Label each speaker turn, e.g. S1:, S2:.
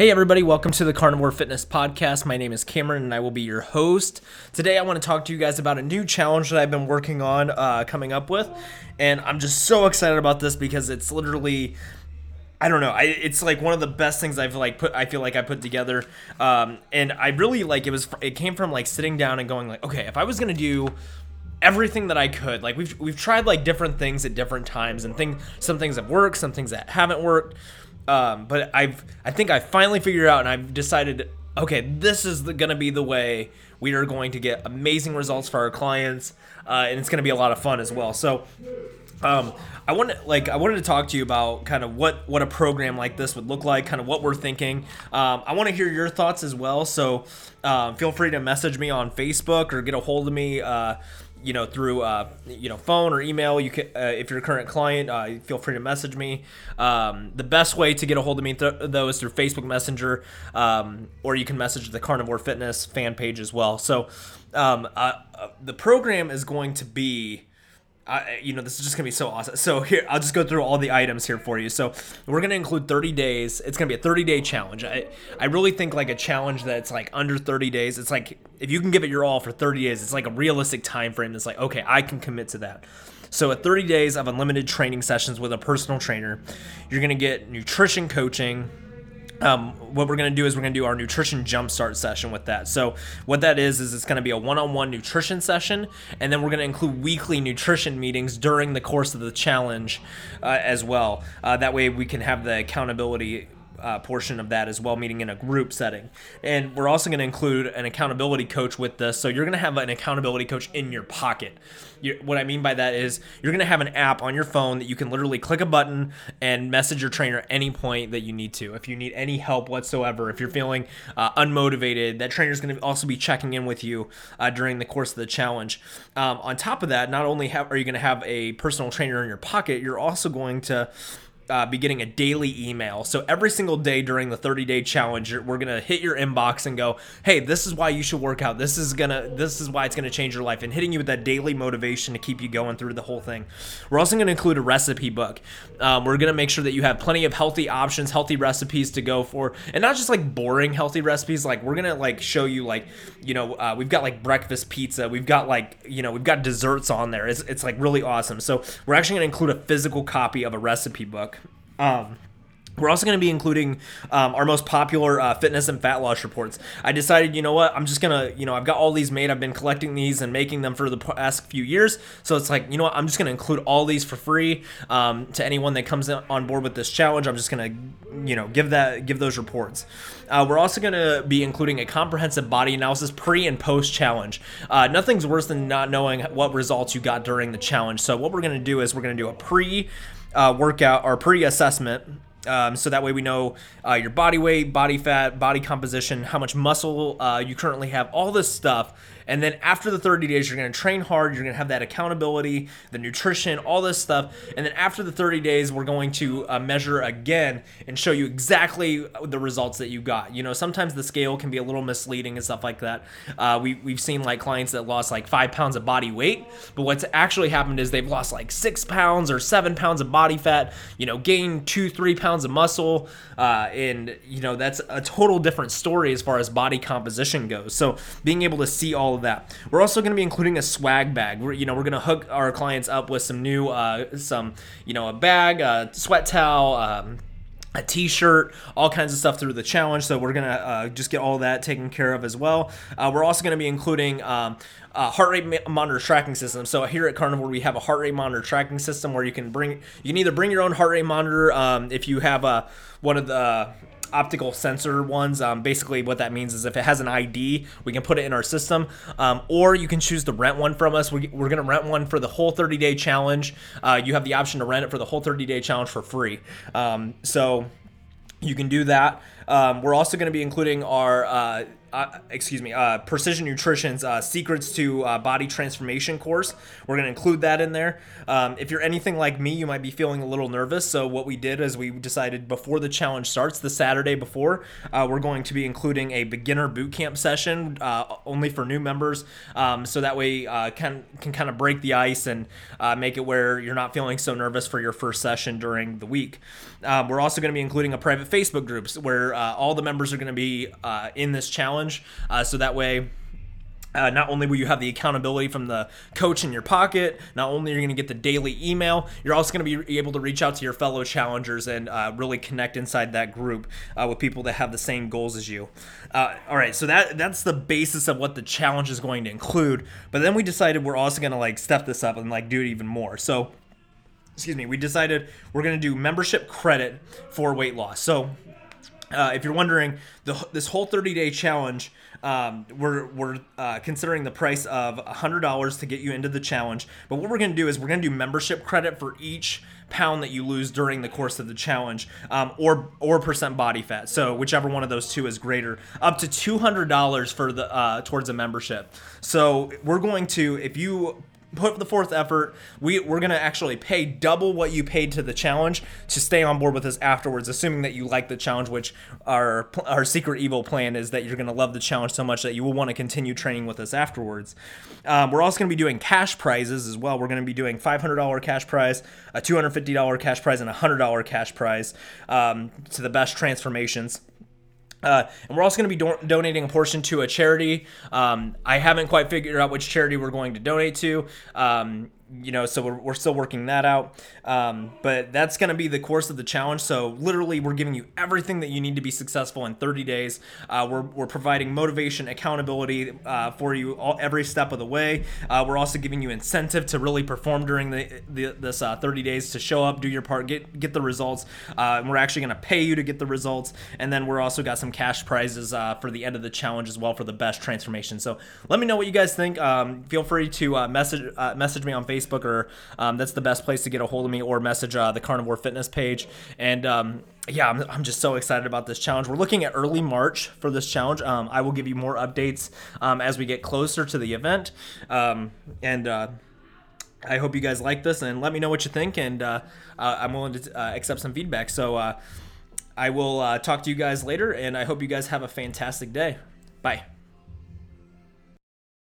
S1: Hey, everybody, welcome to the Carnivore Fitness Podcast. My name is Cameron and I will be your host. Today, I want to talk to you guys about a new challenge that I've been working on uh, coming up with. And I'm just so excited about this because it's literally. I don't know. I, it's like one of the best things I've like put. I feel like I put together, um, and I really like it was. It came from like sitting down and going like, okay, if I was gonna do everything that I could, like we've we've tried like different things at different times, and things some things have worked, some things that haven't worked. Um, but I've I think I finally figured out and I've decided okay this is gonna be the way we are going to get amazing results for our clients uh, and it's gonna be a lot of fun as well. So um, I wanted like I wanted to talk to you about kind of what what a program like this would look like, kind of what we're thinking. Um, I want to hear your thoughts as well. So uh, feel free to message me on Facebook or get a hold of me. Uh, you know through uh, you know phone or email you can uh, if you're a current client uh, feel free to message me. Um, the best way to get a hold of me th- though is through facebook messenger um, or you can message the carnivore fitness fan page as well. So um, uh, uh, the program is going to be I, you know, this is just gonna be so awesome. So here, I'll just go through all the items here for you. So we're gonna include 30 days. It's gonna be a 30 day challenge. I, I really think like a challenge that's like under 30 days. It's like if you can give it your all for 30 days, it's like a realistic time frame. That's like okay, I can commit to that. So at 30 days of unlimited training sessions with a personal trainer, you're gonna get nutrition coaching, um, what we're going to do is we're going to do our nutrition jumpstart session with that. So what that is is it's going to be a one-on-one nutrition session, and then we're going to include weekly nutrition meetings during the course of the challenge uh, as well. Uh, that way we can have the accountability uh, portion of that as well, meeting in a group setting. And we're also going to include an accountability coach with this. So you're going to have an accountability coach in your pocket. You, what I mean by that is you're going to have an app on your phone that you can literally click a button and message your trainer any point that you need to. If you need any help whatsoever, if you're feeling uh, unmotivated, that trainer is going to also be checking in with you uh, during the course of the challenge. Um, on top of that, not only have, are you going to have a personal trainer in your pocket, you're also going to uh, be getting a daily email. So every single day during the 30 day challenge, we're gonna hit your inbox and go, "Hey, this is why you should work out. This is gonna, this is why it's gonna change your life," and hitting you with that daily motivation to keep you going through the whole thing. We're also gonna include a recipe book. Um, we're gonna make sure that you have plenty of healthy options, healthy recipes to go for, and not just like boring healthy recipes. Like we're gonna like show you like, you know, uh, we've got like breakfast pizza. We've got like, you know, we've got desserts on there. It's, it's like really awesome. So we're actually gonna include a physical copy of a recipe book. Um, we're also going to be including um, our most popular uh, fitness and fat loss reports. I decided, you know what, I'm just going to, you know, I've got all these made. I've been collecting these and making them for the past few years. So it's like, you know what, I'm just going to include all these for free um, to anyone that comes on board with this challenge. I'm just going to, you know, give that, give those reports. Uh, we're also going to be including a comprehensive body analysis pre and post challenge. Uh, nothing's worse than not knowing what results you got during the challenge. So what we're going to do is we're going to do a pre uh, workout or pre-assessment um, so that way we know uh, your body weight, body fat, body composition, how much muscle uh, you currently have, all this stuff. And then after the 30 days, you're going to train hard. You're going to have that accountability, the nutrition, all this stuff. And then after the 30 days, we're going to uh, measure again and show you exactly the results that you got. You know, sometimes the scale can be a little misleading and stuff like that. Uh, we, we've seen like clients that lost like five pounds of body weight, but what's actually happened is they've lost like six pounds or seven pounds of body fat, you know, gained two, three pounds of muscle. Uh, and, you know, that's a total different story as far as body composition goes. So being able to see all of that. We're also going to be including a swag bag. We're, you know, we're going to hook our clients up with some new, uh, some, you know, a bag, a sweat towel, um, a t-shirt all kinds of stuff through the challenge so we're gonna uh, just get all that taken care of as well uh, we're also gonna be including um, a heart rate monitor tracking system so here at carnivore we have a heart rate monitor tracking system where you can bring you can either bring your own heart rate monitor um, if you have a one of the optical sensor ones. Um, basically, what that means is if it has an ID, we can put it in our system, um, or you can choose to rent one from us. We, are going to rent one for the whole 30 day challenge. Uh, you have the option to rent it for the whole 30 day challenge for free. Um, so you can do that. Um, we're also going to be including our uh, uh, excuse me, uh, Precision Nutrition's uh, Secrets to uh, Body Transformation course. We're going to include that in there. Um, if you're anything like me, you might be feeling a little nervous. So, what we did is we decided before the challenge starts, the Saturday before, uh, we're going to be including a beginner boot camp session only for new members. Um, so that way, can, can kind of break the ice and make it where you're not feeling so nervous for your first session during the week. Um, we're also going to be including a private Facebook groups where all the members are going to be in this challenge. Uh, so that way, uh, not only will you have the accountability from the coach in your pocket, not only are you going to get the daily email, you're also going to be able to reach out to your fellow challengers and uh, really connect inside that group uh, with people that have the same goals as you. Uh, all right, so that that's the basis of what the challenge is going to include. But then we decided we're also going to like step this up and like do it even more. So, excuse me, we decided we're going to do membership credit for weight loss. So uh, if you're wondering, the, this whole 30 day challenge, um, we're, we're uh, considering the price of $100 to get you into the challenge. But what we're going to do is we're going to do membership credit for each pound that you lose during the course of the challenge, um, or or percent body fat. So whichever one of those two is greater, up to $200 for the uh, towards a membership. So we're going to if you put the fourth effort. We we're gonna actually pay double what you paid to the challenge to stay on board with us afterwards, assuming that you like the challenge. Which our our secret evil plan is that you're gonna love the challenge so much that you will want to continue training with us afterwards. Um, we're also gonna be doing cash prizes as well. We're gonna be doing $500 cash prize, a $250 cash prize, and a $100 cash prize um, to the best transformations. Uh, and we're also going to be do- donating a portion to a charity. Um, I haven't quite figured out which charity we're going to donate to. Um, you know, so we're, we're still working that out. Um, but that's going to be the course of the challenge. So literally, we're giving you everything that you need to be successful in 30 days. Uh, we're, we're providing motivation, accountability uh, for you all, every step of the way. Uh, we're also giving you incentive to really perform during the, the this uh, 30 days to show up, do your part, get get the results. Uh, and we're actually going to pay you to get the results. And then we're also got some cash prizes uh, for the end of the challenge as well for the best transformation. So let me know what you guys think. Um, feel free to message message me on Facebook Facebook, or um, that's the best place to get a hold of me, or message uh, the Carnivore Fitness page. And um, yeah, I'm, I'm just so excited about this challenge. We're looking at early March for this challenge. Um, I will give you more updates um, as we get closer to the event. Um, and uh, I hope you guys like this and let me know what you think. And uh, uh I'm willing to uh, accept some feedback. So uh, I will talk to you guys later, and I hope you guys have a fantastic day. Bye.